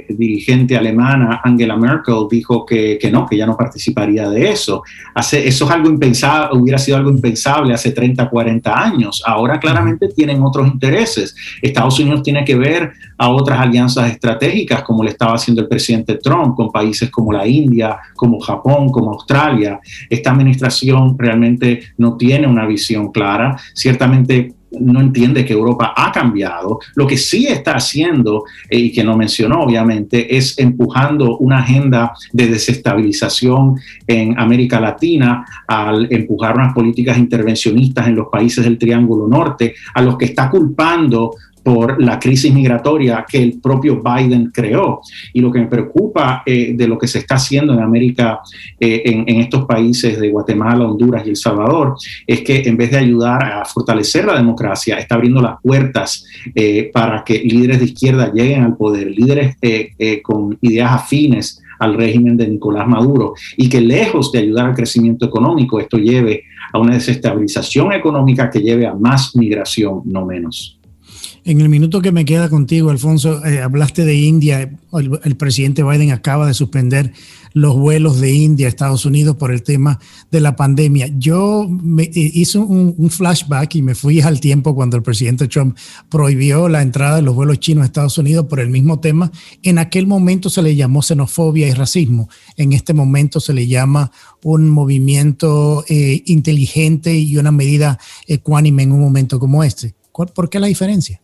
dirigente alemana Angela Merkel dijo que, no, que ya no participaría de eso. Hace, eso es algo impensable, hubiera sido algo impensable hace 30, 40 años. Ahora claramente tienen otros intereses. Estados Unidos tiene que ver a otras alianzas estratégicas, como le estaba haciendo el presidente Trump, con países como la India, como Japón, como Australia. Esta administración realmente no tiene una visión clara. Ciertamente no entiende que Europa ha cambiado. Lo que sí está haciendo, eh, y que no mencionó obviamente, es empujando una agenda de desestabilización en América Latina al empujar unas políticas intervencionistas en los países del Triángulo Norte, a los que está culpando por la crisis migratoria que el propio Biden creó. Y lo que me preocupa eh, de lo que se está haciendo en América, eh, en, estos países de Guatemala, Honduras y El Salvador, es que en vez de ayudar a fortalecer la democracia, está abriendo las puertas eh, para que líderes de izquierda lleguen al poder, líderes con ideas afines al régimen de Nicolás Maduro y que lejos de ayudar al crecimiento económico, esto lleve a una desestabilización económica que lleve a más migración, no menos. En el minuto que me queda contigo, Alfonso, eh, hablaste de India. El, presidente Biden acaba de suspender los vuelos de India a Estados Unidos por el tema de la pandemia. Yo eh, hice un, flashback y me fui al tiempo cuando el presidente Trump prohibió la entrada de los vuelos chinos a Estados Unidos por el mismo tema. En aquel momento se le llamó xenofobia y racismo. En este momento se le llama un movimiento eh, inteligente y una medida ecuánime en un momento como este. ¿Por qué la diferencia?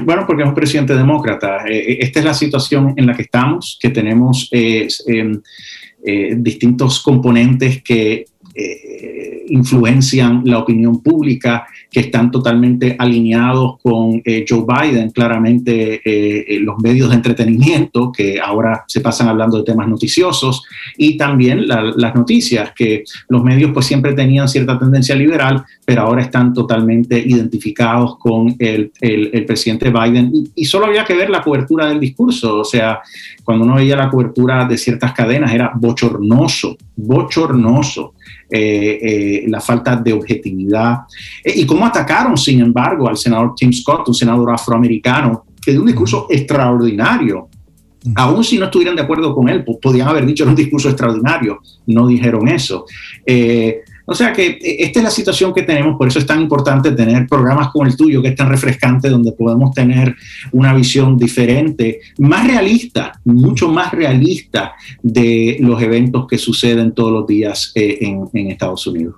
Bueno, porque es un presidente demócrata. Eh, eh, esta es la situación en la que estamos, que tenemos eh, distintos componentes que influencian la opinión pública, que están totalmente alineados con eh, Joe Biden, claramente eh, eh, los medios de entretenimiento, que ahora se pasan hablando de temas noticiosos, y también las noticias, que los medios pues siempre tenían cierta tendencia liberal, pero ahora están totalmente identificados con el, el, presidente Biden. Y, y solo había que ver la cobertura del discurso, o sea, cuando uno veía la cobertura de ciertas cadenas era bochornoso, bochornoso. Eh, eh, la falta de objetividad eh, y cómo atacaron, sin embargo, al senador Tim Scott, un senador afroamericano, que dio un discurso extraordinario. Aún si no estuvieran de acuerdo con él, podían haber dicho un discurso extraordinario, no dijeron eso. O sea que e, esta es la situación que tenemos, por eso es tan importante tener programas como el tuyo, que es tan refrescante, donde podemos tener una visión diferente, más realista, mucho más realista de los eventos que suceden todos los días eh, en, Estados Unidos.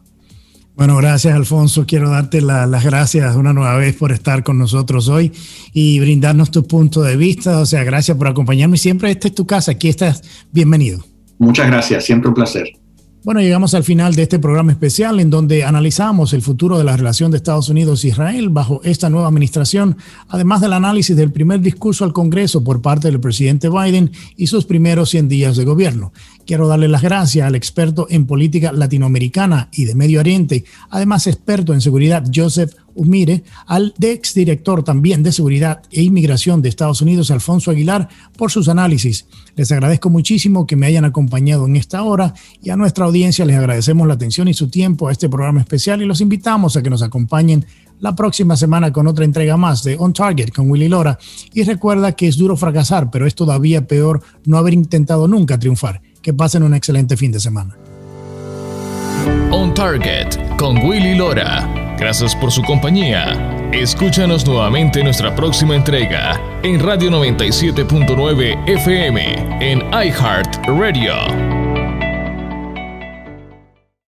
Bueno, gracias Alfonso. Quiero darte las gracias una nueva vez por estar con nosotros hoy y brindarnos tu punto de vista. O sea, gracias por acompañarme. Siempre esta es tu casa, aquí estás bienvenido. Muchas gracias, siempre un placer. Bueno, llegamos al final de este programa especial en donde analizamos el futuro de la relación de Estados Unidos e Israel bajo esta nueva administración, además del análisis del primer discurso al Congreso por parte del presidente Biden y sus primeros 100 días de gobierno. Quiero darle las gracias al experto en política latinoamericana y de Medio Oriente, además experto en seguridad Joseph Umire, al exdirector también de Seguridad e Inmigración de Estados Unidos, Alfonso Aguilar, por sus análisis. Les agradezco muchísimo que me hayan acompañado en esta hora y a nuestra audiencia les agradecemos la atención y su tiempo a este programa especial y los invitamos a que nos acompañen la próxima semana con otra entrega más de On Target con Willy Lora. Y recuerda que es duro fracasar, pero es todavía peor no haber intentado nunca triunfar. Que pasen un excelente fin de semana. On Target con Willy Lora. Gracias por su compañía. Escúchanos nuevamente en nuestra próxima entrega en Radio 97.9 FM en iHeart Radio.